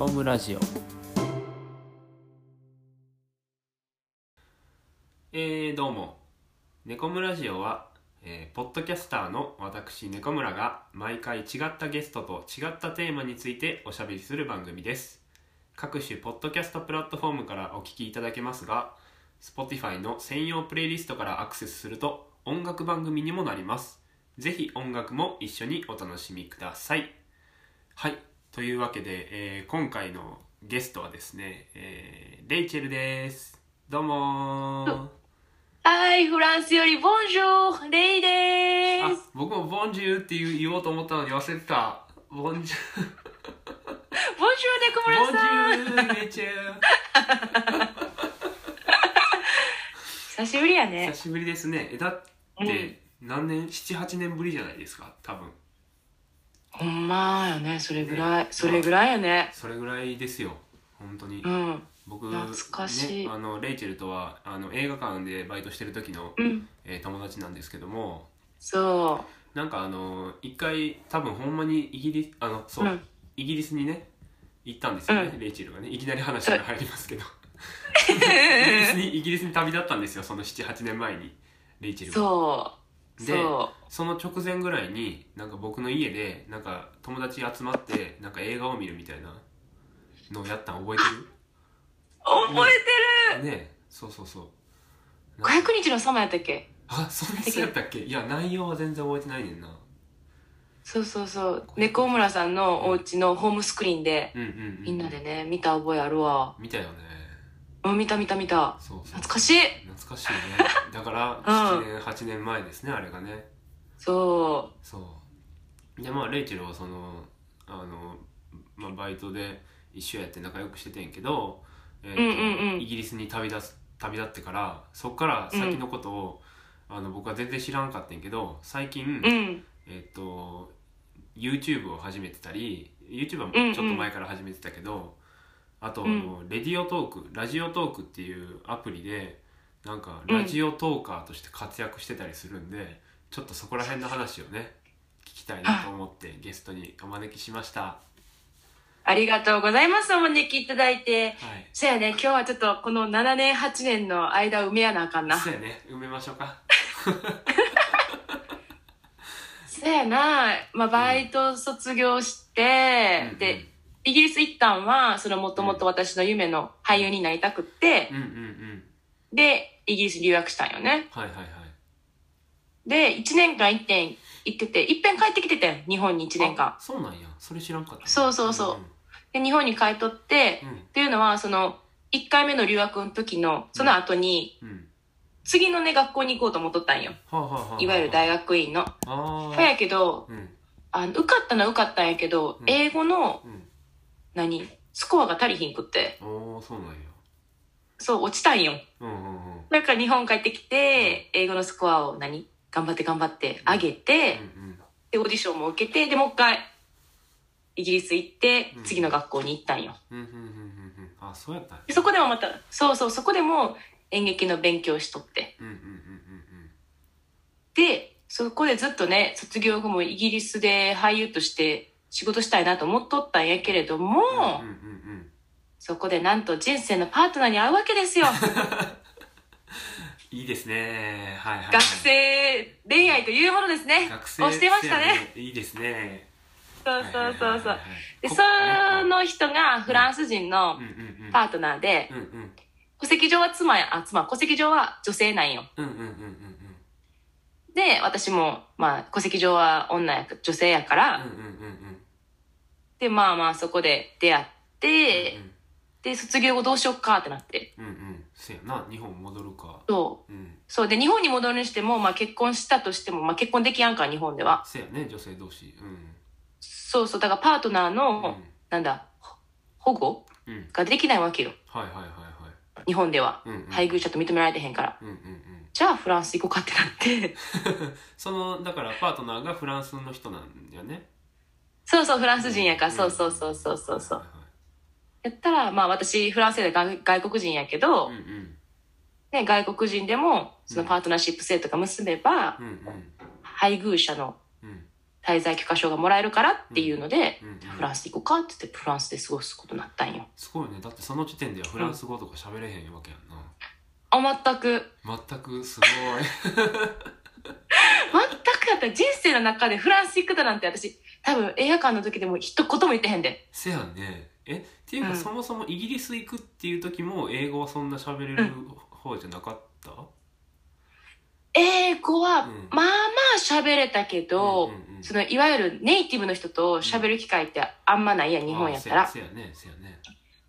コムラジオ。えー、どうも。ネコムラジオは、えーポッドキャスターの私ネコムラが毎回違ったゲストと違ったテーマについておしゃべりする番組です。各種ポッドキャストプラットフォームからお聞きいただけますが Spotify の専用プレイリストからアクセスすると音楽番組にもなります。ぜひ音楽も一緒にお楽しみください。はい。というわけで、えー今回のゲストはですね、えーレイチェルです。どうもー。はい、フランスよりボンジョー、レイです。僕もボンジューって言う言おうと思ったのに忘れてた。ボンジュー。ボンジョーで小村さん。ボンジューレイチェル。久しぶりやね。久。しぶりですね。えだって何年？78年ぶりじゃないですか？多分ほんまやね、それぐらい。それぐらいやね。それぐらいですよ本当に、うん。僕懐かしいね、あのレイチェルとはあの映画館でバイトしてる時の、うん。えー友達なんですけどもそなんかあの一回多分ほんまにイギリスあのう。そう、うん。イギリスにね行ったんですよね、うレイチェルがねいきなり話が入りますけど イギリスにイギリスに旅立ったんですよその78年前にレイチェルがそう。でそその直前ぐらいになんか僕の家でなんか友達集まってなんか映画を見るみたいなのをやったん。覚えう。覚えてる。てるね。えそうそうそう !500 日のサマーやったっけ？あそんなやったっけ？いや内容は全然覚えてないねんな。そうそうそう。猫村さんのお家のホームスクリーンで、みんなでね、見た覚えあるわ。見たよねうん、見た見た見た。そうそう。懐かしい。懐かしいね。だから うん。7年8年前ですねあれがね。そそう。でまあレイチェルはそのあの、まあ、バイトで一緒やって仲良くしててんけど、えーとうんうんうん。イギリスに旅立つ旅立ってからそっから先のことを、あの僕は全然知らんかったんやけど最近、う。うん。えっ、と YouTube を始めてたり YouTube はうんうん。ちょっと前から始めてたけど、あとあの、レディオトークラジオトークっていうアプリでなんかラジオトーカーとして活躍してたりするんで、ちょっとそこら辺の話をね聞きたいなと思ってゲストにお招きしました。ありがとうございます。お招きいただいて。はい。そやね、今日はちょっとこの7年、8年の間埋めやなあかんな。そうやね埋めましょうか。そやな、まあ、バイト卒業して、うんで、イギリス行ったんは、そのもともと私の夢の俳優になりたくってうん、うんうん。で、イギリス留学したんよね。はいはいはい。で、1年間行ってん、行ってて、いっぺん帰ってきてて、日本に1年間あ。そうなんやそれ知らんかった。そうそうそうで、日本に帰っとって、うん。うんっていうのは、その、1回目の留学の時の、その後に、うん。次のね、学校に行こうと思っとったんよ。はあ、はあはあはあ、いわゆる大学院の。ああ。ほやけど、うん。あの、受かったのは受かったんやけど、うん英語の、うん。何？スコアが足りひんくって、おーそうなんや。そう、落ちたんよ。うんうんうん。だから日本帰ってきて、英語のスコアを何？頑張って頑張って上げて、うんうんで、オーディションも受けて、で、もう一回、イギリス行ってうん、次の学校に行ったんよ。うんうんうんうんうんあそうやったんやでそこでもまた、そうそう、そこでも演劇の勉強しとって。うんうんうんで、そこでずっとね、卒業後もイギリスで俳優として仕事したいなと思っとったんやけれども、うんうんうんうん。そこでなんと人生のパートナーに会うわけですよ。いいですね。はいはい。はい学生恋愛というものですね。学生をしてましたね。いいですね。そうそうそうそう。で、こその人がフランス人のうんうんうん。パートナーで、うんうん戸籍上は妻や、あ、妻、戸籍上は女性なんよ。うんうんうんうん。で、私も、まあ、戸籍上は女や、女性やから、うんうんうんうんで、まあまあ、そこで出会って、で、卒業後どうしよっかってなって。うんうんうんせやな日本戻るかそう。うんそう。で、日本に戻るにしても、まあ結婚したとしても、まあ結婚できやんから、日本では。せやね女性同士うんそうそう。だからパートナーうんの、なんだ、ほ保護うんができないわけよ。はいはいはいはい日本では。うんうん配偶者と認められてへんから。うんうんうんじゃあフランス行こうかってなって。そのだからパートナーがフランスの人なんやねそうそう、フランス人やから、うん。そうそうそうそうそうそう。は。いやったら、まあ私、フランスで外外国人やけど、うんうん。ね、外国人でも、そのパートナーシップ制とか結べば、うんうん。配偶者のうん。滞在許可証がもらえるからっていうので、うんうんフランスで行こうかって言ってフランスで過ごすことになったんよ。すごいね。だってその時点ではフランス語とか喋れへんわけやんな、あ全く。全くすごい。全くやった。ら人生の中でフランス行くだなんて私多分映画館の時でも一言も言ってへんで。せやんね。え？っていうか、うん。そもそもイギリス行くっていう時も英語はそんな喋れる方じゃなかった、英語はうん。まあまあ喋れたけど、うんうんうん。そのいわゆるネイティブの人と喋る機会ってあんまないやん日本やったら。あせやせやねせやね。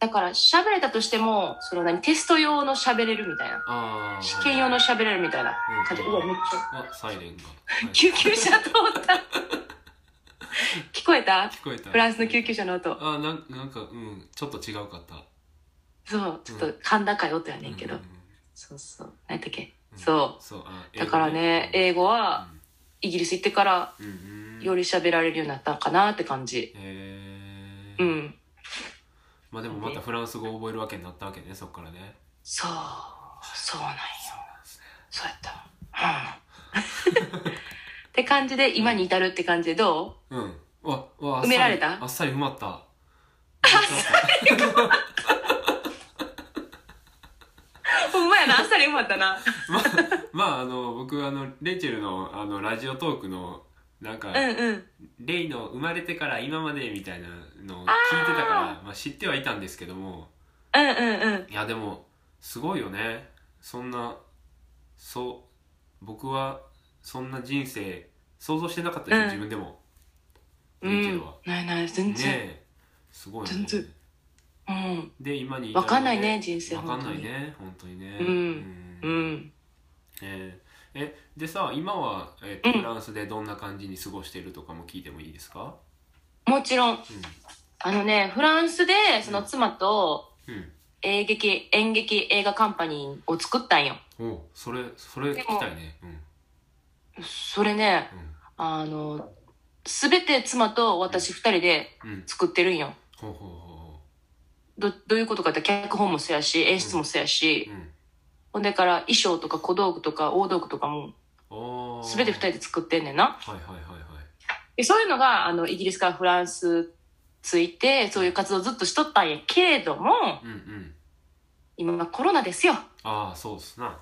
だから喋れたとしてもその何テスト用の喋れるみたいな。ああ試験用の喋れるみたいな感じ。うわめっちゃ。あサイレンが、はい。救急車通った聞こえた？聞こえた。フランスの救急車の音。あなんなんかうん。ちょっと違うかった。そう。ちょっと甲高い音やねんけど、うんうんそうそう。何やったっけ、うん。そそう。あうだからね英語はイギリス行ってからうんうん。うんより喋られるようになったんかなって感じ。へえうん。まあでもまたフランス語を覚えるわけになったわけねそっからね。そう。そうなんよ。そうやった。うん。って感じで今に至るって感じでどうんわわあっさり埋められた？あっさり埋まった。あうほんまやなあっさりうまったな。まあまああの僕あのレイチェルのあのラジオトークのなんか、うんうん。レイの生まれてから今までみたいなのを聞いてたからまあ、知ってはいたんですけども。うんうんうん。いやでもすごいよね。そんなそう僕はそんな人生想像してなかったですよ、うん。自分でもないない全ね然、え。すごいよね。全然。うん。で今に至るまでわかんないね人生わかんないね本当に。ね。うん。うん。うん。えー。えでさ今は、えーフランスでどんな感じに過ごしてるとかも聞いてもいいですか？もちろん。あのねフランスでその妻とうん。演劇演劇映画カンパニーを作ったんよ。うんおそれそれ聞きたいね。うん。それねあの全て妻と私二人で作ってるんよ。ほうほうほどどういうことかって脚本もそうやし演出もそうやし、うん。ほんでから衣装とか小道具とか大道具とかもおー。全て二人で作ってんねんな。はいはいはいはい。でそういうのがあのイギリスからフランスついてそういう活動ずっとしとったんやけれどもうんうん。今コロナですよ。ああそうっすな。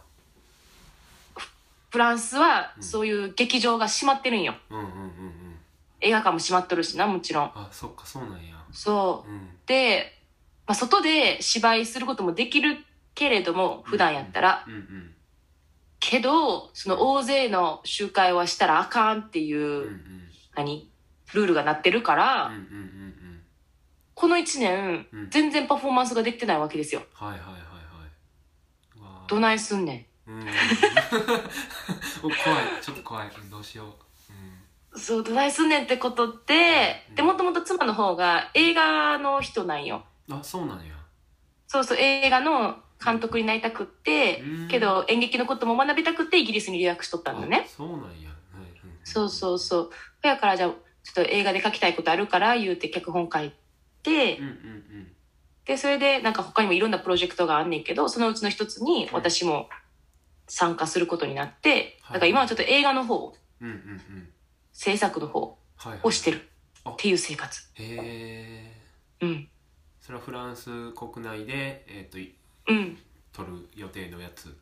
フランスはうん。そういう劇場が閉まってるんよ。うんうんうんうん映画館も閉まっとるしなもちろん。あそっかそうなんや。そう。うん。で、まあ、外で芝居することもできるけれども普段やったら。うんうん。けどその大勢の集会はしたらあかんっていう、うんうん。何？ルールがなってるから、うんうんうんうん。この1年、うん。全然パフォーマンスができてないわけですよ。はいはいはいはい。どないすんねうん。お怖い。ちょっと怖い。うんどうしよう。うんんそうどないすんねんってことで、うん。でもともと妻の方が映画の人なんよ。あそうなんや。そうそう映画の監督になりたくって、うん。けど演劇のことも学びたくってイギリスに留学しとったんだね。あそうなんや。はいうんそうそうそう。だからじゃあちょっと映画で書きたいことあるから言うて脚本書いて、うんうんうん。でそれでなんか他にもいろんなプロジェクトがあんねんけどそのうちの一つに私も参加することになって、はい。だから今はちょっと映画の方うんうんうん制作の方はいはい。をしてるあ。っていう生活。へえうん。それはフランス国内でえっ、というん。撮る予定のやつ。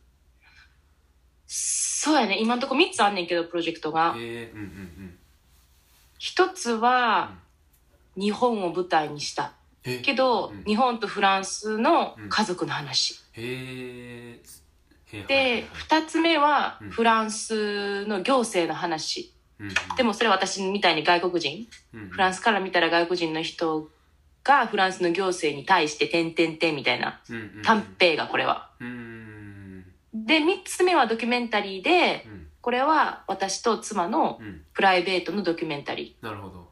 そうやね。今のところ3つあんねんけどプロジェクトが。へえうんうん一つは日本を舞台にした。うんえ？けど、うん。日本とフランスの家族の話、へえへで、はいはいはい。二つ目はうん。フランスの行政の話。でもそれは私みたいに外国人、フランスから見たら外国人の人がフランスの行政に対して点々点みたいな短編がこれは。で、三つ目はドキュメンタリーで、うんこれは私と妻のうんプライベートのドキュメンタリなるほど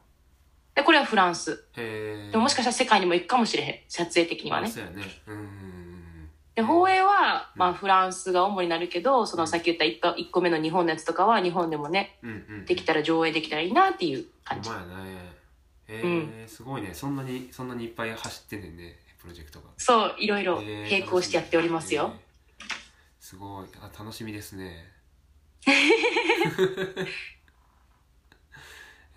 ー。で、これはフランス。へえでももしかしたら世界にも行くかもしれへん。撮影的にはね。そうやねうんで、放映は、うん。まあフランスが主になるけど、そのさっき言った一個一個目の日本のやつとかは日本でもね、うんうんできたら上映できたらいいなっていう感じ。ほん。まやね。へえすごいね。そんなにそんなにいっぱい走ってんねんねプロジェクトが。そう、いろいろ並行してやっておりますよ。えすごい。あ楽しみですね。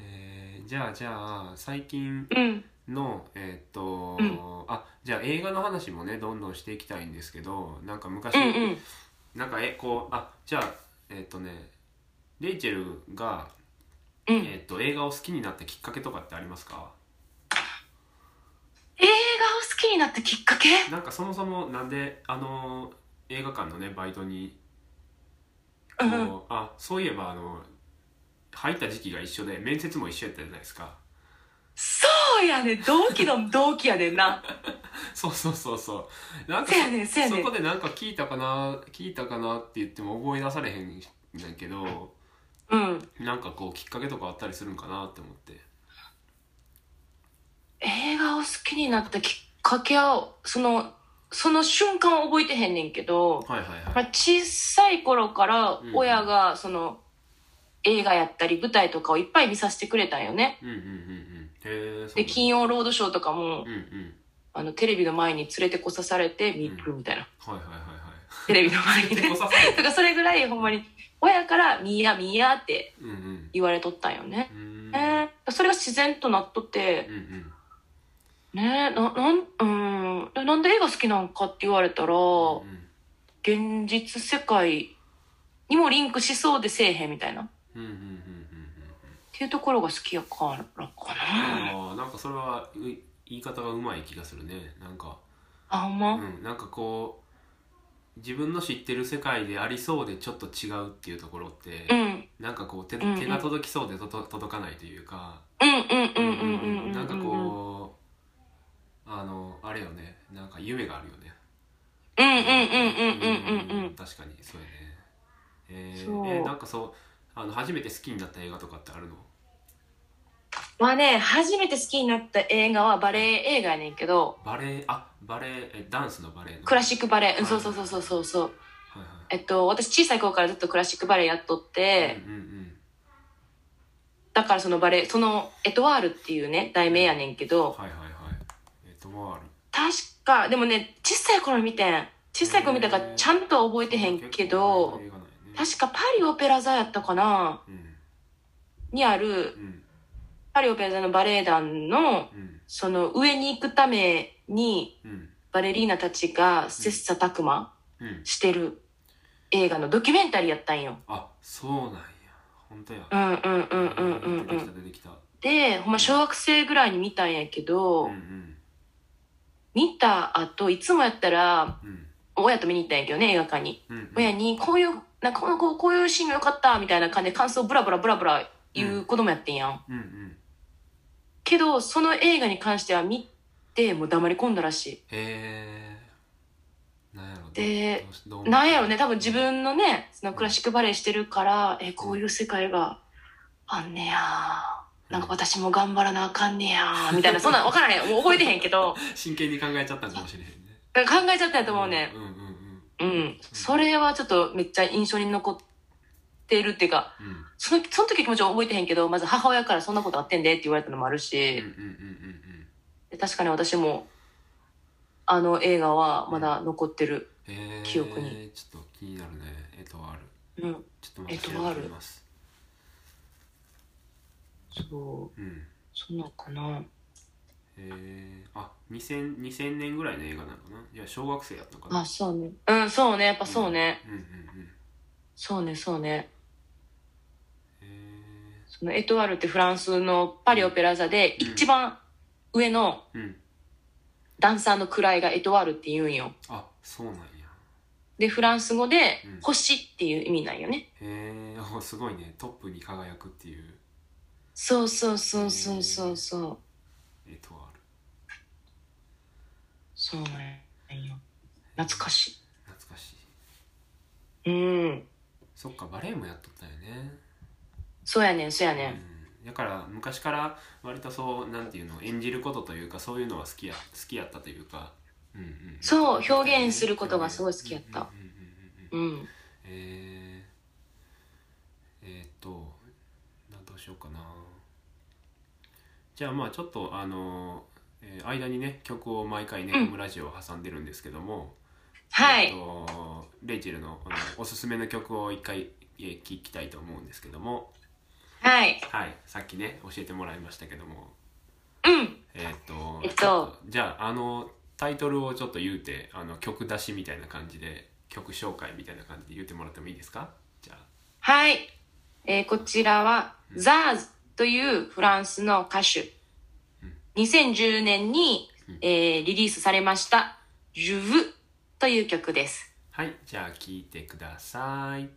へじゃあじゃあ最近うんのえーっと、うん。あじゃあ映画の話もねどんどんしていきたいんですけどなんか昔、うんうん。なんかえこうあじゃあえーっとねレイチェルが、うん。えーっと映画を好きになったきっかけとかってありますか？映画を好きになったきっかけ？なんかそもそもなんであの映画館のねバイトにこう、うん。あそういえばあの入った時期が一緒で面接も一緒やったじゃないですかそうやね。同期の同期やねんな。そうそうそうそう。なんかせやねそこでなんか聞いたかな聞いたかなって言っても覚え出されへんねんけどうん。なんかこうきっかけとかあったりするんかなって思って。映画を好きになったきっかけはそのその瞬間は覚えてへんねんけど、はいはいはい、まあ、小さい頃から親がその映画やったり舞台とかをいっぱい見させてくれたんよね。うんうんうんうん。へえそうで金曜ロードショーとかもうんうん。あのテレビの前に連れてこさされて見るみたいな、はいはいはいはい。テレビの前にでねだからそれぐらいほんまに親から「見や見や」ってうんうん。言われとったんよね、うーん。えーそれが自然となっとってうんうん。ねななんうん。でなんで映画好きなんかって言われたら、うん現実世界にもリンクしそうでせえへんみたいな。っうんうんうんうんうんていうところが好きやからかなああなんかそれはう言い方がうまい気がするね。なんかあほんま、うんなんかこう自分の知ってる世界でありそうでちょっと違うっていうところって、うん。なんかこう手うんうん。手が届きそうでとと届かないというか、うんうんうんうんうんうんなんかこうあのあれよね。なんか夢があるよね。うんうんうんうんうんうん。うん確かにそうやね。えーそう。えーなんかそうあの初めて好きになった映画とかってあるの？まあね初めて好きになった映画はバレエ映画やねんけどバレエあバレエえダンスのバレエの？クラシックバレエ、うん、はい。そうそうそうそうそうそう。はいはいえっと私小さい頃からずっとクラシックバレエやっとって、うんうんだからそのバレエそのエトワールっていうね題名やねんけうんどはいはいはい。えっ、ともうある確かでもね小さい頃見てん。小さい頃見たからちゃんとは覚えてへんけど結構前の映画なんやね確かパリオペラ座やったかな？うん。にあるうん。パリオペラ座のバレエ団のうん。その上に行くためにうん。バレリーナたちが切磋琢磨うん。してる映画のドキュメンタリーやったんよ。あそうなんや。本当や。うんうんうんうんうんう出てきん。た出てきた。で、ほんま小学生ぐらいに見たんやけど、うんうん。見た後、いつもやったら、うん。親と見に行ったんやけどね、映画館に。うんうん。親に、こういう、なんかこの子、こういうシーンが良かった、みたいな感じで感想ブラブラブラブラ言う子供やってんやん。うんうんけど、その映画に関しては見て、もう黙り込んだらしい。へえなんやろでなんやろね、多分自分のね、そのクラシックバレエしてるから、え、こういう世界があんねや。なんか私も頑張らなあかんねや。みたいな、そんなん分からへん。もう覚えてへんけど、真剣に考えちゃったんかもしれへんね考えちゃったんやと思うね。うんうんうんうん。それはちょっとめっちゃ印象に残ってるっていうか、うんその、その時気持ちは覚えてへんけど、まず母親からそんなことあってんでって言われたのもあるし、確かに私も、あの映画はまだ残ってる。記憶にちょっと気になるねえっとあるうん。ちょっと待ってえっとある調べてみますそう。うんそんなんかな。へえあ2000 2000年ぐらいの映画なのかな？いや小学生やったのかな？あ、そうね。うん、そうね。やっぱそうね。うんうんうんそうね、そうね。そのエトワールってフランスのパリオペラ座でうん一番上のうんダンサーの位がエトワールって言うんよ。あそうなんやで、フランス語でうん星っていう意味なんよね。へえあすごいねトップに輝くっていうそうそうそうそうそうそう。とあるそうなんよ。懐かし懐かしいい。うん。そっかバレエもやっとったよねそうやねん、そうやねん。うん、だから昔から割とそうなんていうの演じることというかそういうのは好きや好きやったというか、うんうん、そう表現することがすごい好きやったうん。えー、えーっとなどうしようかなじゃあまあちょっとあの、えー間にね曲を毎回ねうん。コムラジオを挟んでるんですけども、えっはい。とレイチェルのあのおすすめの曲を一回えー聞きたいと思うんですけども。ははい。はい。さっきね教えてもらいましたけども。うん。えーっとえっと。ちょじゃああのタイトルをちょっと言うてあの曲出しみたいな感じで曲紹介みたいな感じで言ってもらってもいいですか？じゃあ。はい。えーこちらは、ザーズというフランスの歌手。2010年に、えーリリースされました、ジュヴという曲です。はいじゃあ聴いてください